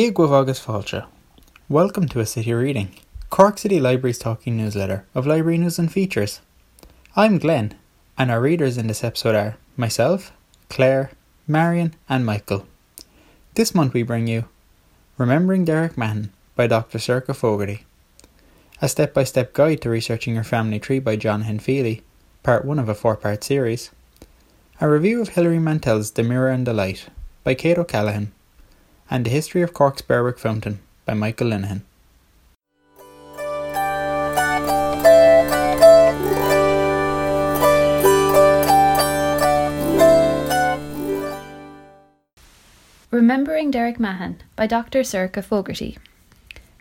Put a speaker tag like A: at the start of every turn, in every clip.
A: Dia August Falcha. Welcome to a City Reading, Cork City Library's talking newsletter of library news and features. I'm Glenn, and our readers in this episode are myself, Claire, Marion, and Michael. This month we bring you Remembering Derek Mahon by Dr. Sorcha Fogarty, a step by step guide to researching your family tree by Johnathon Fehily, part one of a four part series, a review of Hilary Mantel's The Mirror and the Light by Kate O'Callaghan, and The History of Cork's Berwick Fountain by Michael Lenihan.
B: Remembering Derek Mahon by Dr. Sorcha Fogarty.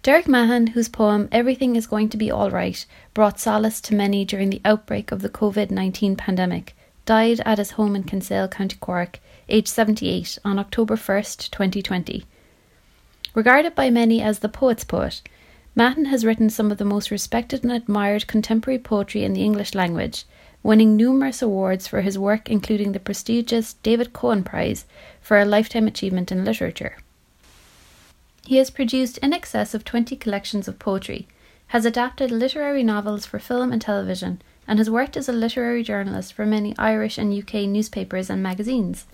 B: Derek Mahon, whose poem Everything is Going to Be Alright brought solace to many during the outbreak of the COVID 19 pandemic, died at his home in Kinsale, County Cork, aged 78, on October 1st, 2020. Regarded by many as the poet's poet, Mahon has written some of the most respected and admired contemporary poetry in the English language, winning numerous awards for his work, including the prestigious David Cohen Prize for a Lifetime Achievement in Literature. He has produced in excess of 20 collections of poetry, has adapted literary novels for film and television, and has worked as a literary journalist for many Irish and UK newspapers and magazines.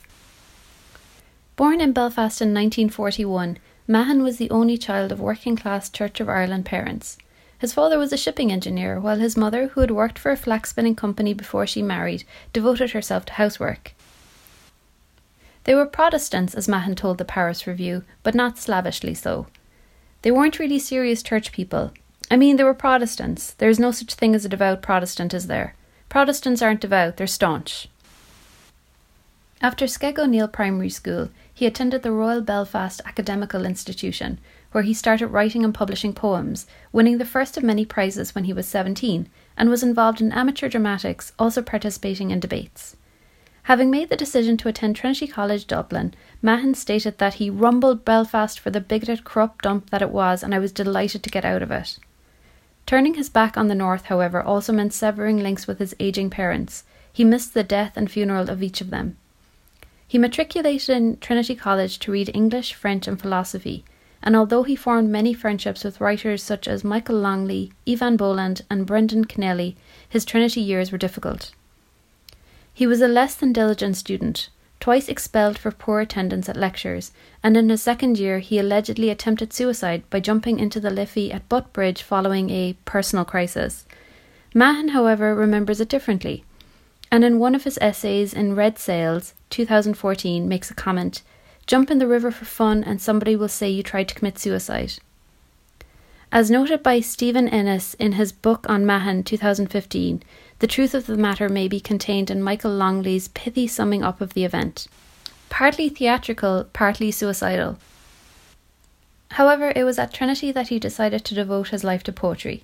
B: Born in Belfast in 1941, Mahon was the only child of working class Church of Ireland parents. His father was a shipping engineer, while his mother, who had worked for a flax spinning company before she married, devoted herself to housework. They were Protestants, as Mahon told the Paris Review, but not slavishly so. They weren't really serious church people. I mean, they were Protestants. There is no such thing as a devout Protestant, is there? Protestants aren't devout, they're staunch. After Skegoneill Primary School, he attended the Royal Belfast Academical Institution, where he started writing and publishing poems, winning the first of many prizes when he was 17, and was involved in amateur dramatics, also participating in debates. Having made the decision to attend Trinity College Dublin, Mahon stated that he rumbled Belfast for the bigoted corrupt dump that it was, and I was delighted to get out of it. Turning his back on the North, however, also meant severing links with his aging parents. He missed the death and funeral of each of them. He matriculated in Trinity College to read English, French, and philosophy, and although he formed many friendships with writers such as Michael Longley, Eavan Boland, and Brendan Kennelly, his Trinity years were difficult. He was a less than diligent student, twice expelled for poor attendance at lectures, and in his second year he allegedly attempted suicide by jumping into the Liffey at Butt Bridge following a personal crisis. Mahon, however, remembers it differently, and in one of his essays in Red Sails, 2014, makes a comment Jump in the river for fun, and somebody will say you tried to commit suicide. As noted by Stephen Enniss in his book on Mahon 2015, the truth of the matter may be contained in Michael Longley's pithy summing up of the event. Partly theatrical, partly suicidal. However, it was at Trinity that he decided to devote his life to poetry.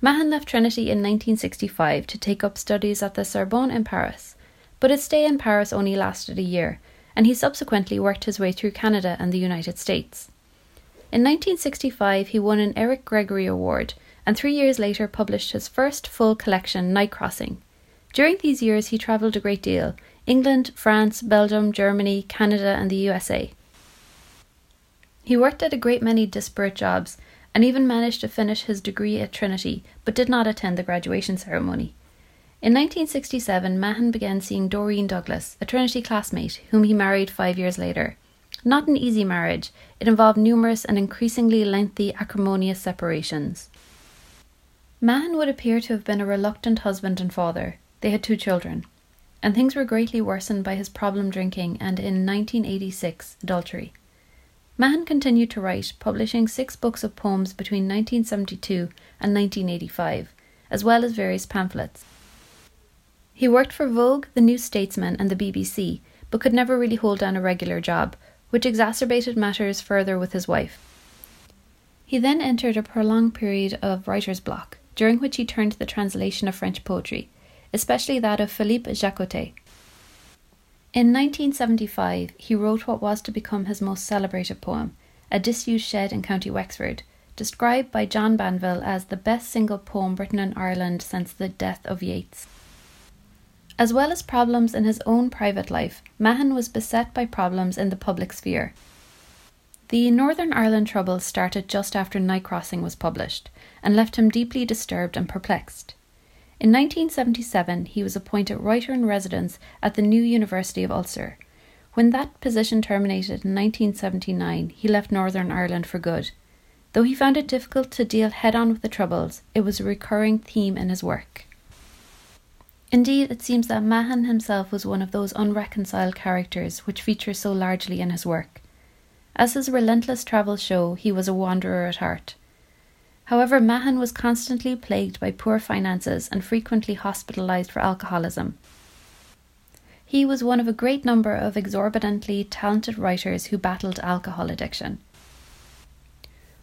B: Mahon left Trinity in 1965 to take up studies at the Sorbonne in Paris, but his stay in Paris only lasted a year, and he subsequently worked his way through Canada and the United States. In 1965, he won an Eric Gregory Award, and three years later published his first full collection, Night Crossing. During these years, he travelled a great deal England, France, Belgium, Germany, Canada, and the USA. He worked at a great many disparate jobs and even managed to finish his degree at Trinity, but did not attend the graduation ceremony. In 1967, Mahon began seeing Doreen Douglas, a Trinity classmate, whom he married five years later. Not an easy marriage, it involved numerous and increasingly lengthy acrimonious separations. Mahon would appear to have been a reluctant husband and father. They had two children. And things were greatly worsened by his problem drinking and, in 1986, adultery. Mahon continued to write, publishing six books of poems between 1972 and 1985, as well as various pamphlets. He worked for Vogue, The New Statesman, and the BBC, but could never really hold down a regular job, which exacerbated matters further with his wife. He then entered a prolonged period of writer's block, during which he turned to the translation of French poetry, especially that of Philippe Jaccottet. In 1975, he wrote what was to become his most celebrated poem, A Disused Shed in County Wexford, described by John Banville as the best single poem written in Ireland since the death of Yeats. As well as problems in his own private life, Mahon was beset by problems in the public sphere. The Northern Ireland Troubles started just after Night Crossing was published and left him deeply disturbed and perplexed. In 1977, he was appointed writer in residence at the new University of Ulster. When that position terminated in 1979, he left Northern Ireland for good. Though he found it difficult to deal head on with the Troubles, it was a recurring theme in his work. Indeed, it seems that Mahon himself was one of those unreconciled characters which feature so largely in his work. As his relentless travels show, he was a wanderer at heart. However, Mahon was constantly plagued by poor finances and frequently hospitalized for alcoholism. He was one of a great number of exorbitantly talented writers who battled alcohol addiction.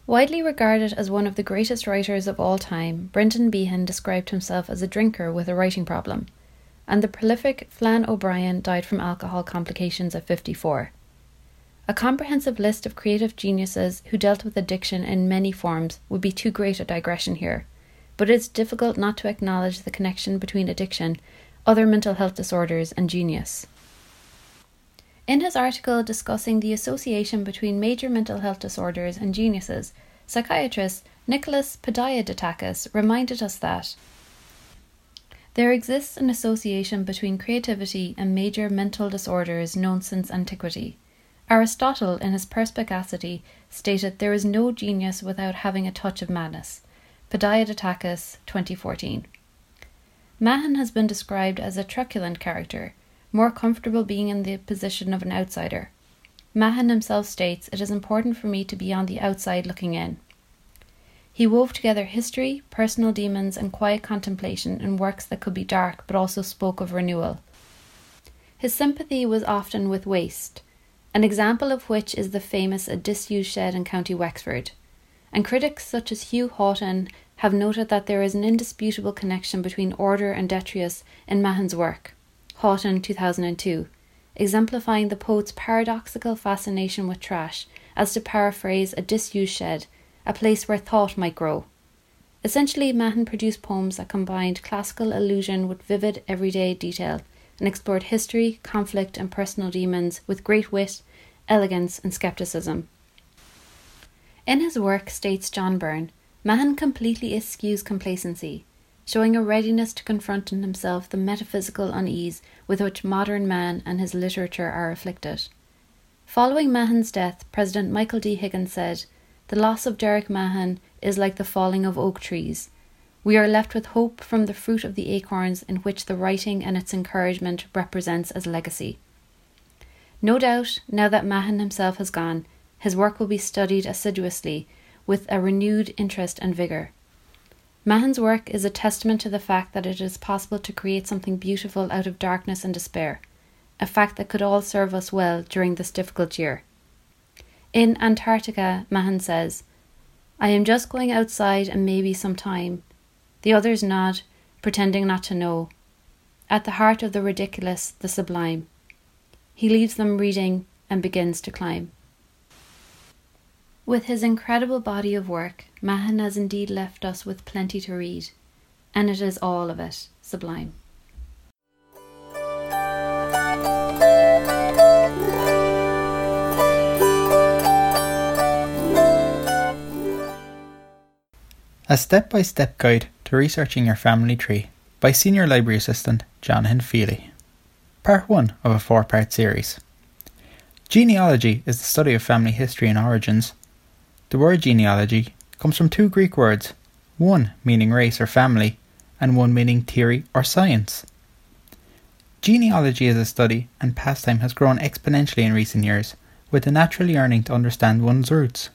B: Widely regarded as one of the greatest writers of all time, Brendan Behan described himself as a drinker with a writing problem, and the prolific Flann O'Brien died from alcohol complications at 54. A comprehensive list of creative geniuses who dealt with addiction in many forms would be too great a digression here, but it is difficult not to acknowledge the connection between addiction, other mental health disorders, and genius. In his article discussing the association between major mental health disorders and geniuses, psychiatrist Nicholas Padiatakis reminded us that there exists an association between creativity and major mental disorders known since antiquity. Aristotle, in his Perspicacity, stated there is no genius without having a touch of madness. Padiatakis, 2014. Mahon has been described as a truculent character, more comfortable being in the position of an outsider. Mahon himself states, It is important for me to be on the outside looking in. He wove together history, personal demons, and quiet contemplation in works that could be dark but also spoke of renewal. His sympathy was often with waste, an example of which is the famous A Disused Shed in County Wexford. And critics such as Hugh Haughton have noted that there is an indisputable connection between order and detritus in Mahon's work. Haughton, 2002, exemplifying the poet's paradoxical fascination with trash, as to paraphrase a disused shed, a place where thought might grow. Essentially, Mahon produced poems that combined classical allusion with vivid everyday detail and explored history, conflict, and personal demons with great wit, elegance, and skepticism. In his work, states John Byrne, Mahon completely eschews complacency, showing a readiness to confront in himself the metaphysical unease with which modern man and his literature are afflicted. Following Mahon's death, President Michael D. Higgins said, The loss of Derek Mahon is like the falling of oak trees. We are left with hope from the fruit of the acorns in which the writing and its encouragement represents as legacy. No doubt, now that Mahon himself has gone, his work will be studied assiduously with a renewed interest and vigour. Mahon's work is a testament to the fact that it is possible to create something beautiful out of darkness and despair, a fact that could all serve us well during this difficult year. In Antarctica, Mahon says, I am just going outside and maybe some time, the others nod, pretending not to know. At the heart of the ridiculous, the sublime. He leaves them reading and begins to climb. With his incredible body of work, Mahon has indeed left us with plenty to read, and it is all of it sublime.
A: A step by step guide to researching your family tree by Senior Library Assistant Johnathon Fehily. Part 1 of a four part series. Genealogy is the study of family history and origins. The word genealogy comes from two Greek words, one meaning race or family, and one meaning theory or science. Genealogy as a study and pastime has grown exponentially in recent years, with the natural yearning to understand one's roots.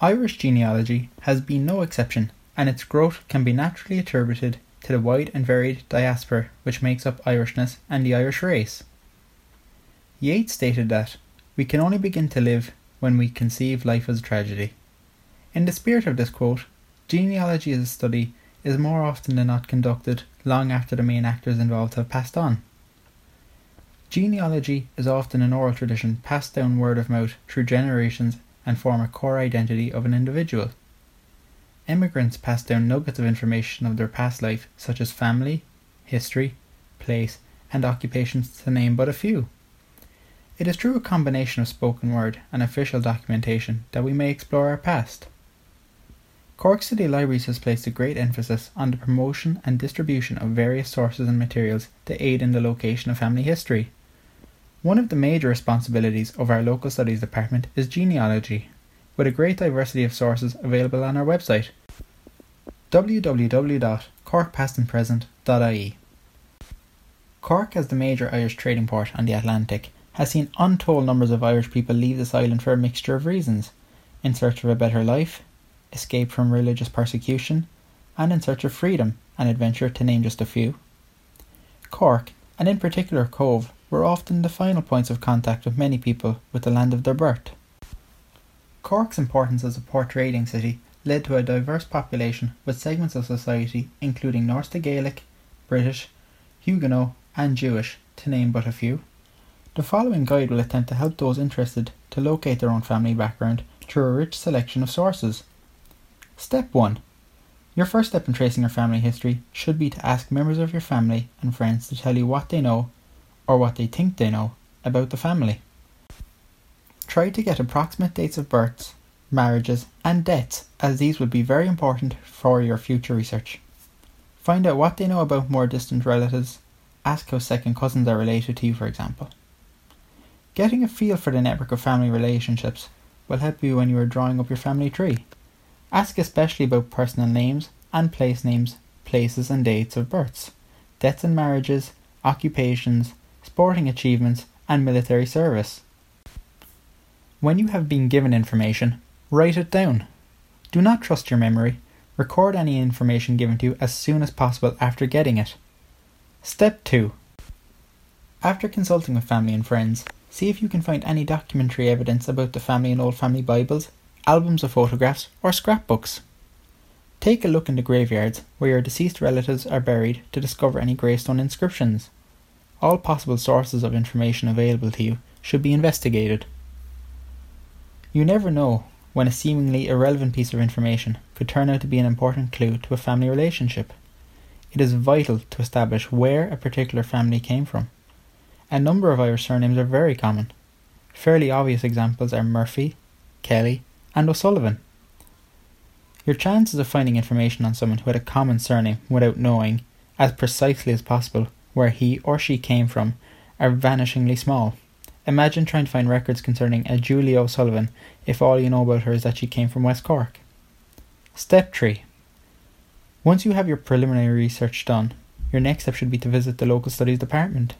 A: Irish genealogy has been no exception, and its growth can be naturally attributed to the wide and varied diaspora which makes up Irishness and the Irish race. Yeats stated that we can only begin to live when we conceive life as a tragedy. In the spirit of this quote, genealogy as a study is more often than not conducted long after the main actors involved have passed on. Genealogy is often an oral tradition passed down word of mouth through generations and form a core identity of an individual. Immigrants pass down nuggets of information of their past life, such as family, history, place, and occupations, to name but a few. It is through a combination of spoken word and official documentation that we may explore our past. Cork City Libraries has placed a great emphasis on the promotion and distribution of various sources and materials to aid in the location of family history. One of the major responsibilities of our local studies department is genealogy, with a great diversity of sources available on our website www.corkpastandpresent.ie. Cork, as the major Irish trading port on the Atlantic, has seen untold numbers of Irish people leave this island for a mixture of reasons in search of a better life, escape from religious persecution, and in search of freedom and adventure, to name just a few. Cork, and in particular Cobh, were often the final points of contact of many people with the land of their birth. Cork's importance as a port trading city led to a diverse population with segments of society including Norse to Gaelic, British, Huguenot, and Jewish, to name but a few. The following guide will attempt to help those interested to locate their own family background through a rich selection of sources. Step 1. Your first step in tracing your family history should be to ask members of your family and friends to tell you what they know, or what they think they know, about the family. Try to get approximate dates of births, marriages, and deaths, as these would be very important for your future research. Find out what they know about more distant relatives. Ask how second cousins are related to you, for example. Getting a feel for the network of family relationships will help you when you are drawing up your family tree. Ask especially about personal names and place names, places and dates of births, deaths and marriages, occupations, sporting achievements, and military service. When you have been given information, write it down. Do not trust your memory. Record any information given to you as soon as possible after getting it. Step 2. After consulting with family and friends, see if you can find any documentary evidence about the family and old family Bibles, albums of photographs, or scrapbooks. Take a look in the graveyards where your deceased relatives are buried to discover any gravestone inscriptions. All possible sources of information available to you should be investigated. You never know when a seemingly irrelevant piece of information could turn out to be an important clue to a family relationship. It is vital to establish where a particular family came from. A number of Irish surnames are very common. Fairly obvious examples are Murphy, Kelly, and O'Sullivan. Your chances of finding information on someone who had a common surname without knowing, as precisely as possible, where he or she came from are vanishingly small. Imagine trying to find records concerning a Julia O'Sullivan if all you know about her is that she came from West Cork. Step 3. Once you have your preliminary research done, your next step should be to visit the local studies department.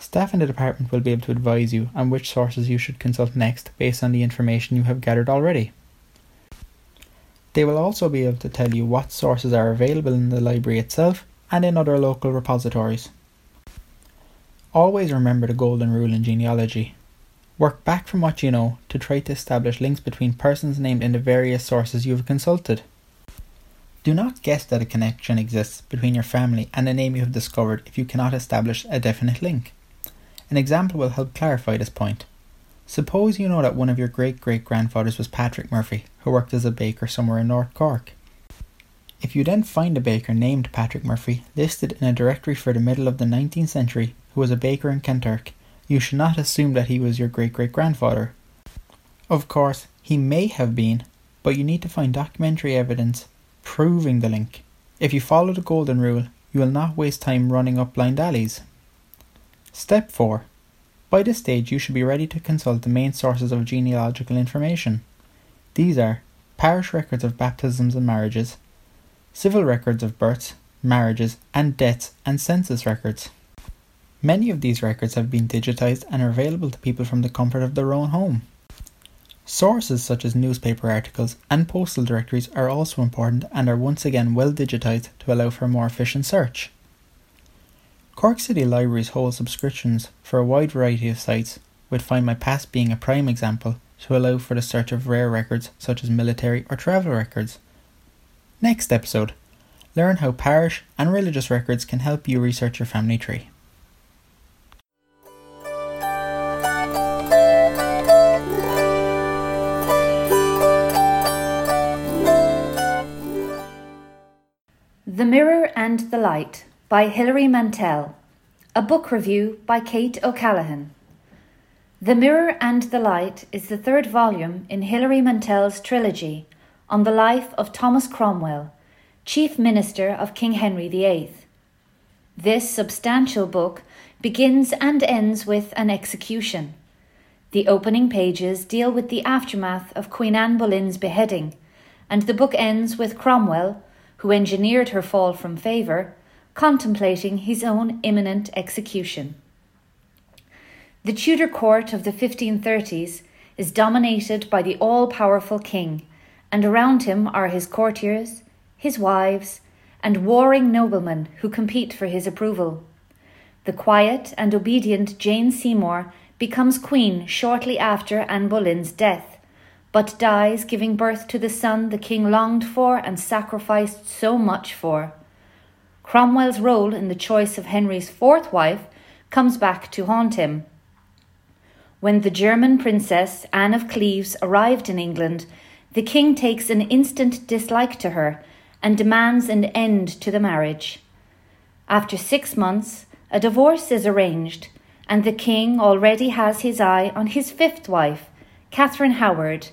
A: Staff in the department will be able to advise you on which sources you should consult next based on the information you have gathered already. They will also be able to tell you what sources are available in the library itself and in other local repositories. Always remember the golden rule in genealogy. Work back from what you know to try to establish links between persons named in the various sources you have consulted. Do not guess that a connection exists between your family and a name you have discovered if you cannot establish a definite link. An example will help clarify this point. Suppose you know that one of your great great grandfathers was Patrick Murphy, who worked as a baker somewhere in North Cork. If you then find a baker named Patrick Murphy listed in a directory for the middle of the 19th century who was a baker in Kanturk, you should not assume that he was your great great grandfather. Of course, he may have been, but you need to find documentary evidence proving the link. If you follow the golden rule, you will not waste time running up blind alleys. Step 4. By this stage, you should be ready to consult the main sources of genealogical information. These are parish records of baptisms and marriages, civil records of births, marriages, and deaths, and census records. Many of these records have been digitized and are available to people from the comfort of their own home. Sources such as newspaper articles and postal directories are also important and are once again well digitized to allow for a more efficient search. Cork City Libraries hold subscriptions for a wide variety of sites, with Find My Past being a prime example to allow for the search of rare records such as military or travel records. Next episode, learn how parish and religious records can help you research your family tree.
B: And the Light by Hilary Mantel. A book review by Kate O'Callaghan.
C: The Mirror and the Light is the third volume in Hilary Mantel's trilogy on the life of Thomas Cromwell, Chief Minister of King Henry VIII. This substantial book begins and ends with an execution. The opening pages deal with the aftermath of Queen Anne Boleyn's beheading, and the book ends with Cromwell, who engineered her fall from favour, contemplating his own imminent execution. The Tudor court of the 1530s is dominated by the all powerful king, and around him are his courtiers, his wives, and warring noblemen who compete for his approval. The quiet and obedient Jane Seymour becomes queen shortly after Anne Boleyn's death, but dies giving birth to the son the king longed for and sacrificed so much for. Cromwell's role in the choice of Henry's fourth wife comes back to haunt him. When the German princess Anne of Cleves arrived in England, the king takes an instant dislike to her and demands an end to the marriage. After six months, a divorce is arranged, and the king already has his eye on his fifth wife, Catherine Howard,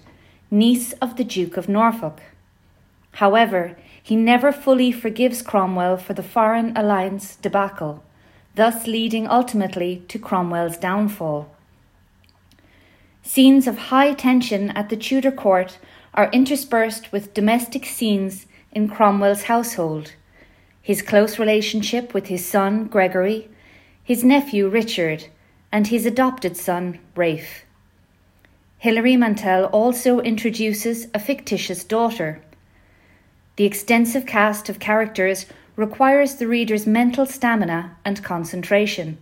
C: niece of the Duke of Norfolk. However, he never fully forgives Cromwell for the Foreign Alliance debacle, thus leading ultimately to Cromwell's downfall. Scenes of high tension at the Tudor court are interspersed with domestic scenes in Cromwell's household his close relationship with his son Gregory, his nephew Richard, and his adopted son Rafe. Hilary Mantel also introduces a fictitious daughter. The extensive cast of characters requires the reader's mental stamina and concentration.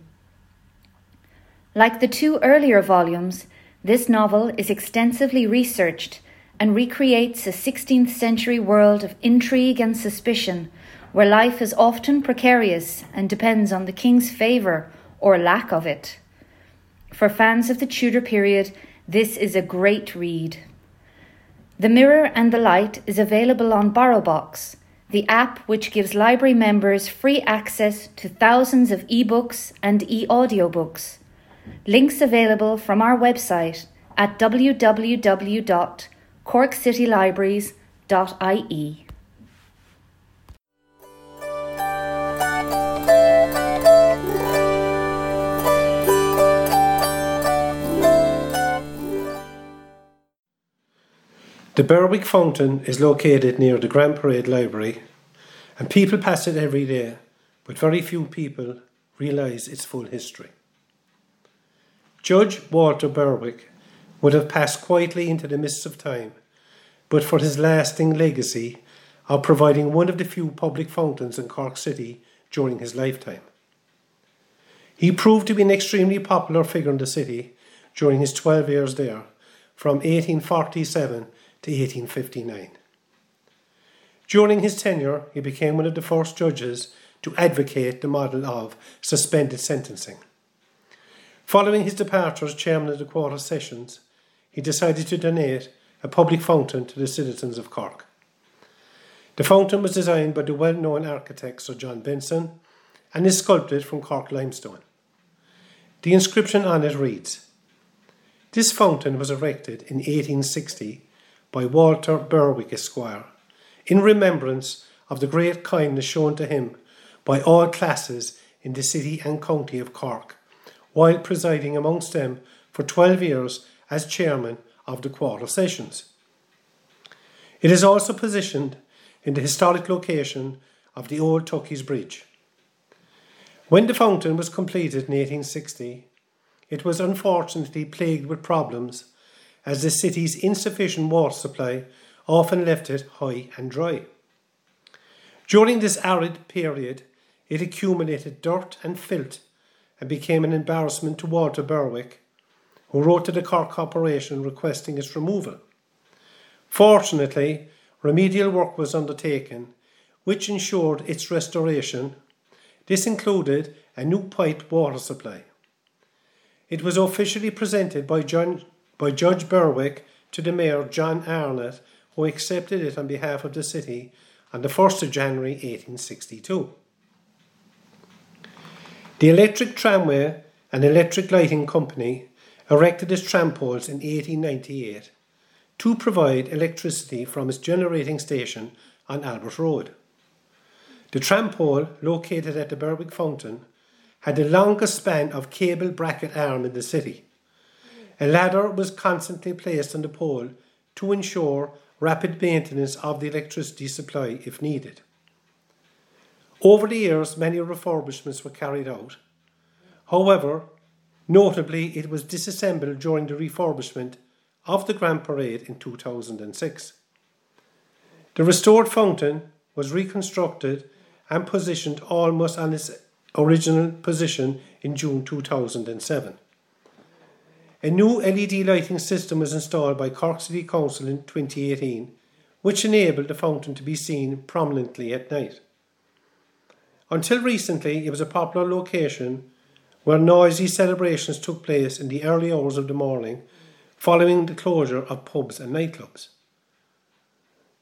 C: Like the two earlier volumes, this novel is extensively researched and recreates a 16th century world of intrigue and suspicion where life is often precarious and depends on the king's favour or lack of it. For fans of the Tudor period, this is a great read. The Mirror and the Light is available on BorrowBox, the app which gives library members free access to thousands of ebooks and e audiobooks. Links available from our website at www.corkcitylibraries.ie.
D: The Berwick Fountain is located near the Grand Parade Library, and people pass it every day, but very few people realise its full history. Judge Walter Berwick would have passed quietly into the mists of time, but for his lasting legacy of providing one of the few public fountains in Cork City during his lifetime. He proved to be an extremely popular figure in the city during his 12 years there, from 1847 to 1859. During his tenure, he became one of the first judges to advocate the model of suspended sentencing. Following his departure as chairman of the Quarter Sessions, he decided to donate a public fountain to the citizens of Cork. The fountain was designed by the well known architect Sir John Benson and is sculpted from Cork limestone. The inscription on it reads This fountain was erected in 1860 by Walter Berwick Esquire, in remembrance of the great kindness shown to him by all classes in the city and county of Cork, while presiding amongst them for 12 years as chairman of the Quarter Sessions. It is also positioned in the historic location of the old Tuckey's Bridge. When the fountain was completed in 1860, it was unfortunately plagued with problems as the city's insufficient water supply often left it high and dry. During this arid period, it accumulated dirt and filth and became an embarrassment to Walter Berwick, who wrote to the Cork Corporation requesting its removal. Fortunately, remedial work was undertaken, which ensured its restoration. This included a new piped water supply. It was officially presented by John by Judge Berwick to the Mayor John Arnott, who accepted it on behalf of the city on the 1st of January 1862. The Electric Tramway and Electric Lighting Company erected its trampoles in 1898 to provide electricity from its generating station on Albert Road. The trampole, located at the Berwick Fountain, had the longest span of cable bracket arm in the city. A ladder was constantly placed on the pole to ensure rapid maintenance of the electricity supply if needed. Over the years, many refurbishments were carried out. However, notably, it was disassembled during the refurbishment of the Grand Parade in 2006. The restored fountain was reconstructed and positioned almost on its original position in June 2007. A new LED lighting system was installed by Cork City Council in 2018, which enabled the fountain to be seen prominently at night. Until recently, it was a popular location where noisy celebrations took place in the early hours of the morning following the closure of pubs and nightclubs.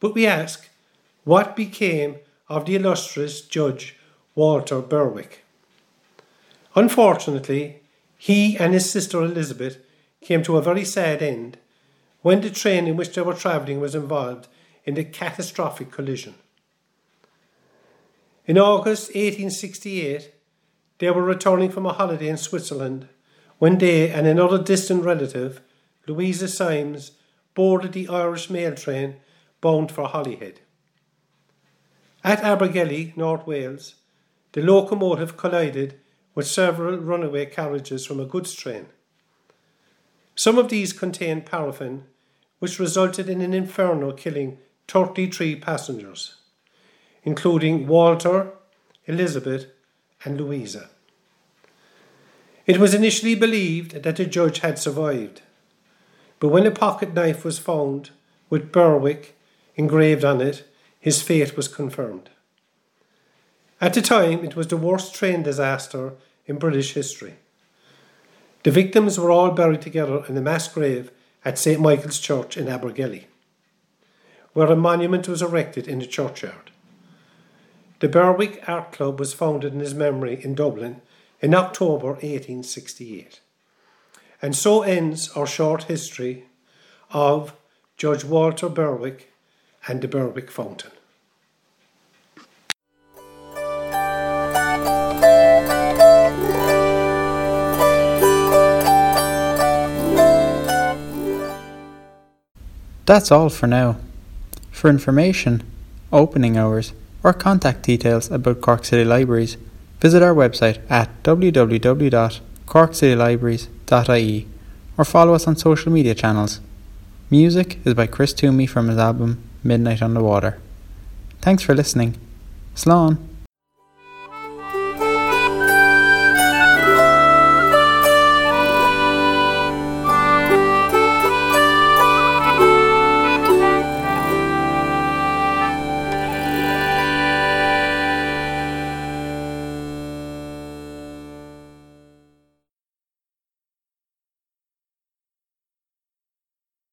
D: But we ask, what became of the illustrious Judge Walter Berwick? Unfortunately, he and his sister Elizabeth came to a very sad end when the train in which they were travelling was involved in a catastrophic collision. In August 1868, they were returning from a holiday in Switzerland when they and another distant relative Louisa Symes boarded the Irish mail train bound for Holyhead. At Abergele, North Wales, the locomotive collided with several runaway carriages from a goods train. Some of these contained paraffin, which resulted in an inferno killing 33 passengers, including Walter, Elizabeth, and Louisa. It was initially believed that the judge had survived. But when a pocket knife was found with Berwick engraved on it, his fate was confirmed. At the time, it was the worst train disaster in British history. The victims were all buried together in a mass grave at St Michael's Church in Abergele, where a monument was erected in the churchyard. The Berwick Art Club was founded in his memory in Dublin in October 1868. And so ends our short history of Judge Walter Berwick and the Berwick Fountain.
A: That's all for now. For information, opening hours, or contact details about Cork City Libraries, visit our website at www.corkcitylibraries.ie or follow us on social media channels. Music is by Chris Toomey from his album Midnight on the Water. Thanks for listening. Slán!